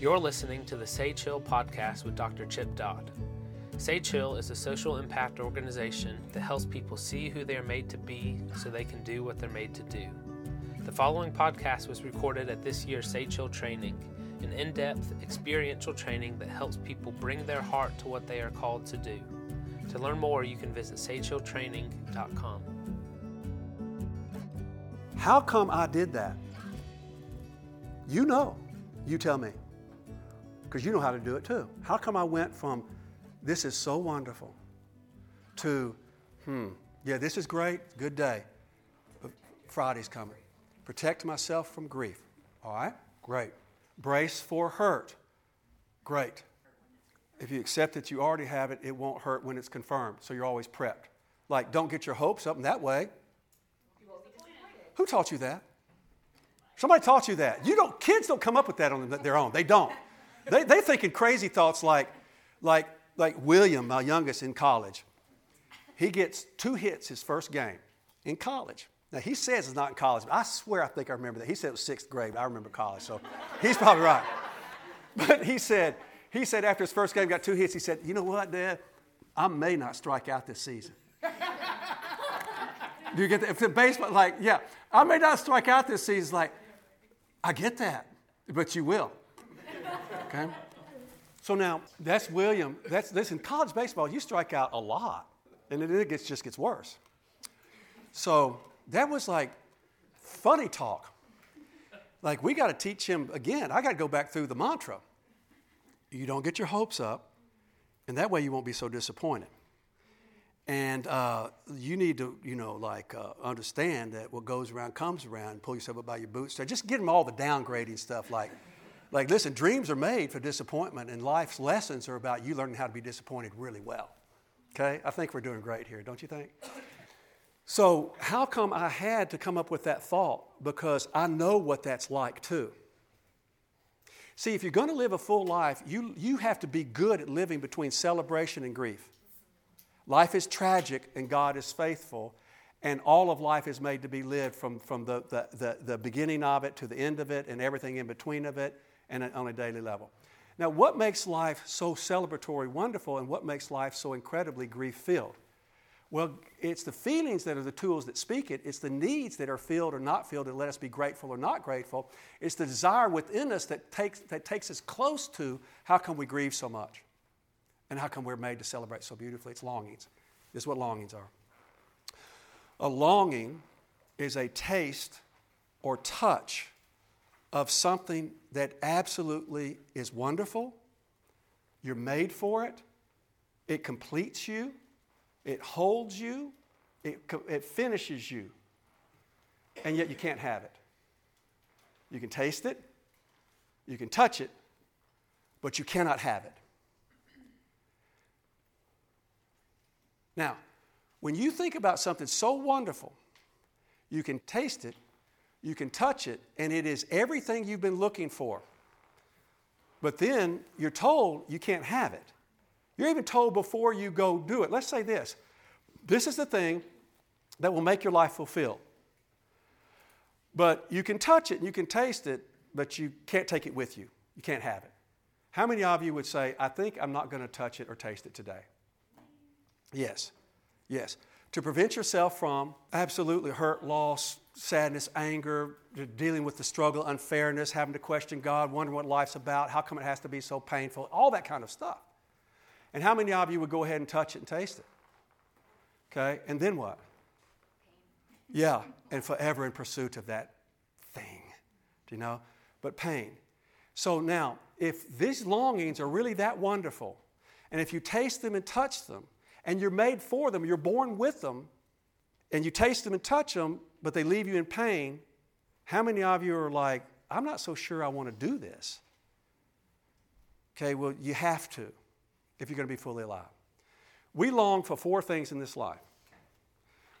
You're listening to the Sage Hill podcast with Dr. Chip Dodd. Sage Hill is a social impact organization that helps people see who they are made to be so they can do what they're made to do. The following podcast was recorded at this year's Sage Hill training, an in depth, experiential training that helps people bring their heart to what they are called to do. To learn more, you can visit sagehilltraining.com. How come I did that? You know. You tell me. Because you know how to do it too. How come I went from this is so wonderful to, hmm, yeah, this is great, good day, but Friday's coming. Protect myself from grief. All right? Great. Brace for hurt. Great. If you accept that you already have it, it won't hurt when it's confirmed. So you're always prepped. Like, don't get your hopes up in that way. Who taught you that? Somebody taught you that. You don't, kids don't come up with that on their own. They don't. They, they thinking crazy thoughts like, like, like William, my youngest in college. He gets two hits his first game in college. Now, he says it's not in college, but I swear I think I remember that. He said it was sixth grade, I remember college, so he's probably right. But he said, he said after his first game, got two hits, he said, You know what, Dad? I may not strike out this season. Do you get that? If the baseball, like, yeah, I may not strike out this season, like, I get that, but you will. Okay? So now, that's William. That's, listen, college baseball, you strike out a lot, and then it gets, just gets worse. So that was like funny talk. Like, we got to teach him again. I got to go back through the mantra. You don't get your hopes up, and that way you won't be so disappointed. And uh, you need to, you know, like uh, understand that what goes around comes around. Pull yourself up by your bootstraps. Just get them all the downgrading stuff. Like, like, listen, dreams are made for disappointment, and life's lessons are about you learning how to be disappointed really well. Okay, I think we're doing great here, don't you think? So, how come I had to come up with that thought? Because I know what that's like too. See, if you're going to live a full life, you, you have to be good at living between celebration and grief. Life is tragic and God is faithful, and all of life is made to be lived from, from the, the, the, the beginning of it to the end of it and everything in between of it and on a daily level. Now, what makes life so celebratory, wonderful, and what makes life so incredibly grief filled? Well, it's the feelings that are the tools that speak it. It's the needs that are filled or not filled that let us be grateful or not grateful. It's the desire within us that takes, that takes us close to how come we grieve so much? And how come we're made to celebrate so beautifully? It's longings. This is what longings are. A longing is a taste or touch of something that absolutely is wonderful. You're made for it, it completes you it holds you, it, it finishes you, and yet you can't have it. You can taste it, you can touch it, but you cannot have it. Now, when you think about something so wonderful, you can taste it, you can touch it, and it is everything you've been looking for. But then you're told you can't have it. You're even told before you go do it. Let's say this this is the thing that will make your life fulfilled. But you can touch it and you can taste it, but you can't take it with you. You can't have it. How many of you would say, I think I'm not going to touch it or taste it today? Yes, yes. To prevent yourself from absolutely hurt, loss, sadness, anger, dealing with the struggle, unfairness, having to question God, wondering what life's about, how come it has to be so painful, all that kind of stuff. And how many of you would go ahead and touch it and taste it? Okay, and then what? Yeah, and forever in pursuit of that thing. Do you know? But pain. So now, if these longings are really that wonderful, and if you taste them and touch them, and you're made for them, you're born with them, and you taste them and touch them, but they leave you in pain, how many of you are like, I'm not so sure I want to do this? Okay, well, you have to if you're going to be fully alive. We long for four things in this life.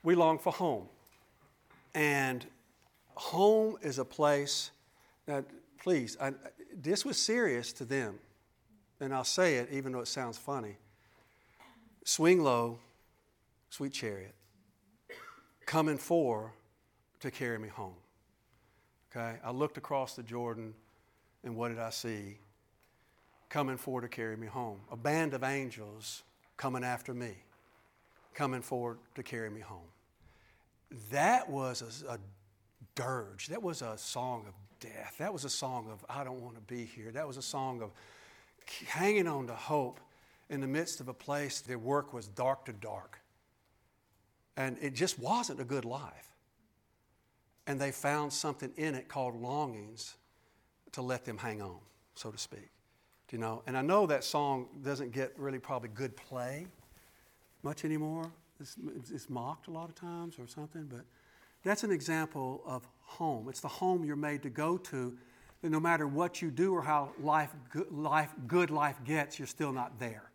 We long for home. And home is a place now, please, I, this was serious to them. And I'll say it even though it sounds funny. Swing low, sweet chariot, coming for to carry me home. Okay? I looked across the Jordan, and what did I see? Coming forward to carry me home. A band of angels coming after me, coming forward to carry me home. That was a, a dirge. That was a song of death. That was a song of, I don't want to be here. That was a song of hanging on to hope in the midst of a place their work was dark to dark. And it just wasn't a good life. And they found something in it called longings to let them hang on, so to speak. You know? And I know that song doesn't get really probably good play much anymore. It's, it's mocked a lot of times or something, but that's an example of home. It's the home you're made to go to. That no matter what you do or how life, life, good life gets, you're still not there.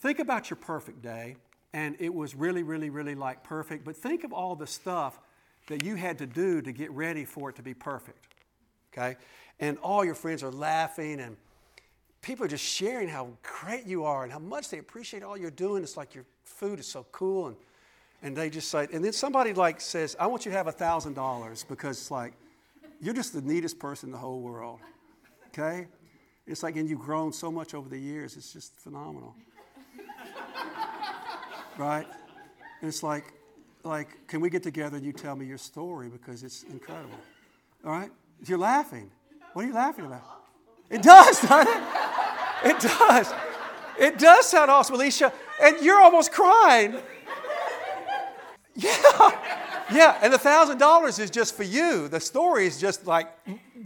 Think about your perfect day, and it was really, really, really like perfect, but think of all the stuff that you had to do to get ready for it to be perfect. Okay? And all your friends are laughing, and people are just sharing how great you are and how much they appreciate all you're doing. It's like your food is so cool, and, and they just say, and then somebody like says, I want you to have a $1,000 because it's like, you're just the neatest person in the whole world. Okay? It's like, and you've grown so much over the years, it's just phenomenal right? And it's like, like, can we get together and you tell me your story because it's incredible. All right? You're laughing. What are you laughing about? It does, doesn't it? It does. It does sound awesome, Alicia. And you're almost crying. Yeah. Yeah, and the thousand dollars is just for you. The story is just like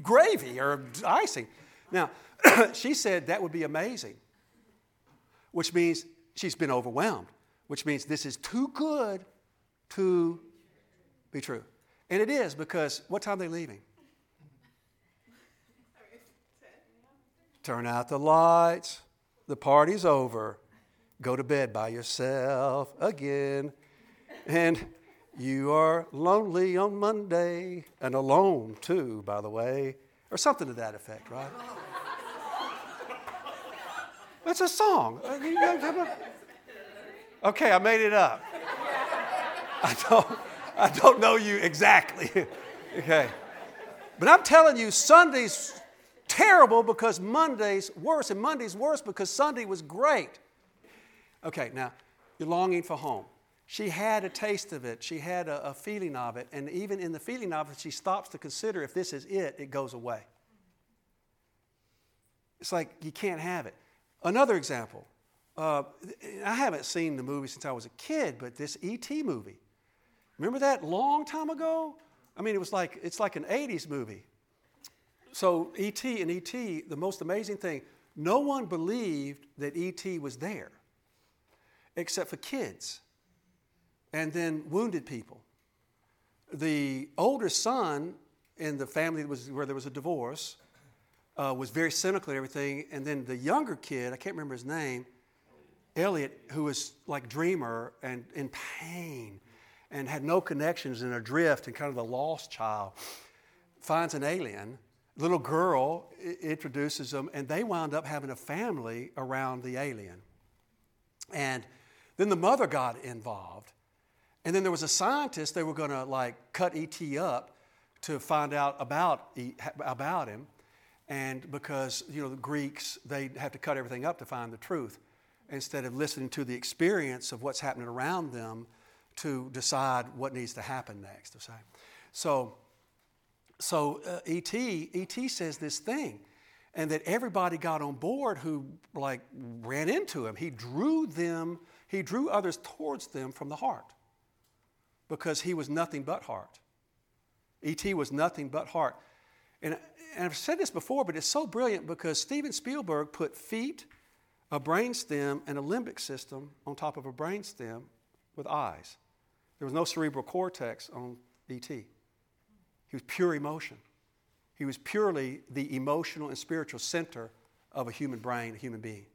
gravy or icing. Now, she said that would be amazing, which means she's been overwhelmed which means this is too good to be true. And it is because what time are they leaving? Turn out the lights. The party's over. Go to bed by yourself again. And you are lonely on Monday and alone too, by the way, or something to that effect, right? It's a song. Uh, okay, I made it up. I don't, I don't know you exactly. okay. But I'm telling you, Sunday's terrible because Monday's worse, and Monday's worse because Sunday was great. Okay, now, you're longing for home. She had a taste of it, she had a, a feeling of it, and even in the feeling of it, she stops to consider if this is it, it goes away. It's like you can't have it. Another example uh, I haven't seen the movie since I was a kid, but this E.T. movie. Remember that long time ago? I mean, it was like, it's like an 80s movie. So, E.T. and E.T., the most amazing thing, no one believed that E.T. was there except for kids and then wounded people. The older son in the family was, where there was a divorce uh, was very cynical and everything, and then the younger kid, I can't remember his name, Elliot, who was like dreamer and in pain and had no connections and adrift and kind of the lost child, finds an alien. Little girl introduces them, and they wound up having a family around the alien. And then the mother got involved. And then there was a scientist, they were going to like cut ET up to find out about, about him. And because, you know, the Greeks, they have to cut everything up to find the truth instead of listening to the experience of what's happening around them to decide what needs to happen next. So, so uh, ET, ET says this thing, and that everybody got on board who like ran into him. He drew them, he drew others towards them from the heart because he was nothing but heart. ET was nothing but heart. And, and I've said this before, but it's so brilliant because Steven Spielberg put feet, a brain stem and a limbic system on top of a brain stem with eyes. There was no cerebral cortex on ET. He was pure emotion. He was purely the emotional and spiritual center of a human brain, a human being.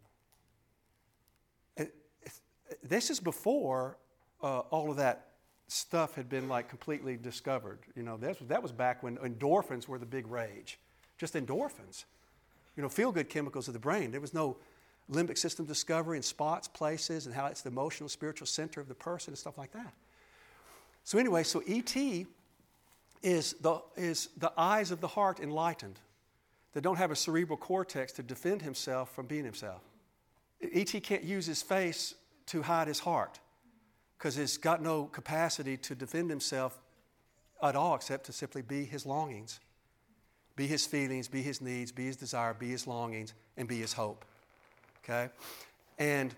this is before uh, all of that stuff had been like completely discovered. You know, that was, that was back when endorphins were the big rage. Just endorphins. You know, feel good chemicals of the brain. There was no limbic system discovery and spots places and how it's the emotional, spiritual center of the person and stuff like that. So, anyway, so ET is the, is the eyes of the heart enlightened that don't have a cerebral cortex to defend himself from being himself. ET can't use his face to hide his heart because it's got no capacity to defend himself at all except to simply be his longings, be his feelings, be his needs, be his desire, be his longings, and be his hope. Okay? And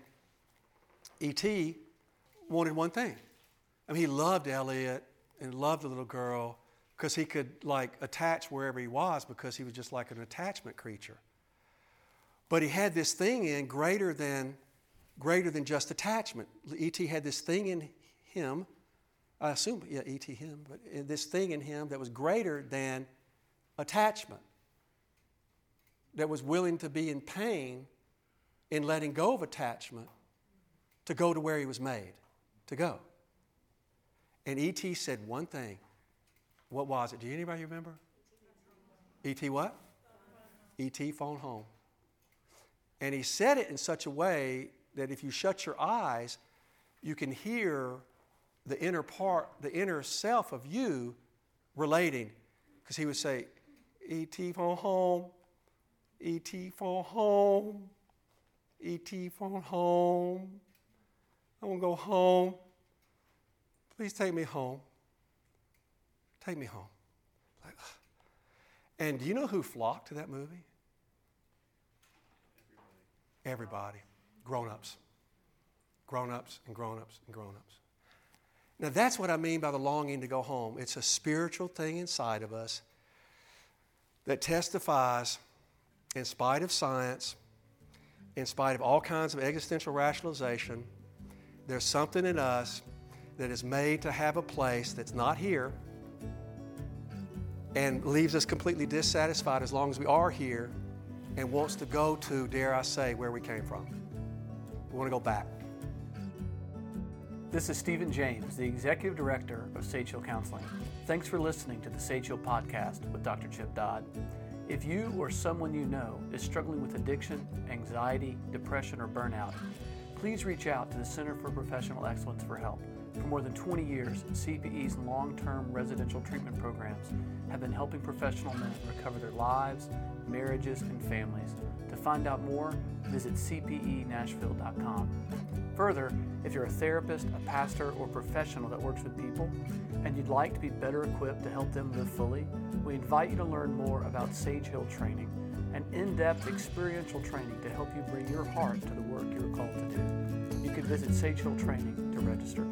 E.T. wanted one thing. I mean, he loved Elliot and loved the little girl because he could like attach wherever he was because he was just like an attachment creature. But he had this thing in greater than greater than just attachment. E.T. had this thing in him. I assume, yeah, E.T. him, but uh, this thing in him that was greater than attachment, that was willing to be in pain in letting go of attachment to go to where he was made to go. And E.T. said one thing. What was it? Do anybody remember? E.T. what? E.T. phone home. And he said it in such a way that if you shut your eyes, you can hear the inner part, the inner self of you relating. Because he would say, E.T. phone home, E.T. phone home, E.T. phone home. I want to go home. Please take me home. Take me home. Like, and do you know who flocked to that movie? Everybody. Grown ups. Grown ups and grown ups and grown ups. Now, that's what I mean by the longing to go home. It's a spiritual thing inside of us that testifies, in spite of science, in spite of all kinds of existential rationalization, there's something in us that is made to have a place that's not here and leaves us completely dissatisfied as long as we are here and wants to go to, dare I say, where we came from. We want to go back. This is Stephen James, the Executive Director of Sage Hill Counseling. Thanks for listening to the Sage Hill Podcast with Dr. Chip Dodd. If you or someone you know is struggling with addiction, anxiety, depression, or burnout, please reach out to the Center for Professional Excellence for help. For more than 20 years, CPE's long term residential treatment programs have been helping professional men recover their lives, marriages, and families. To find out more, visit cpenashville.com. Further, if you're a therapist, a pastor, or professional that works with people, and you'd like to be better equipped to help them live fully, we invite you to learn more about Sage Hill Training, an in depth experiential training to help you bring your heart to the work you're called to do. You can visit Sage Hill Training to register.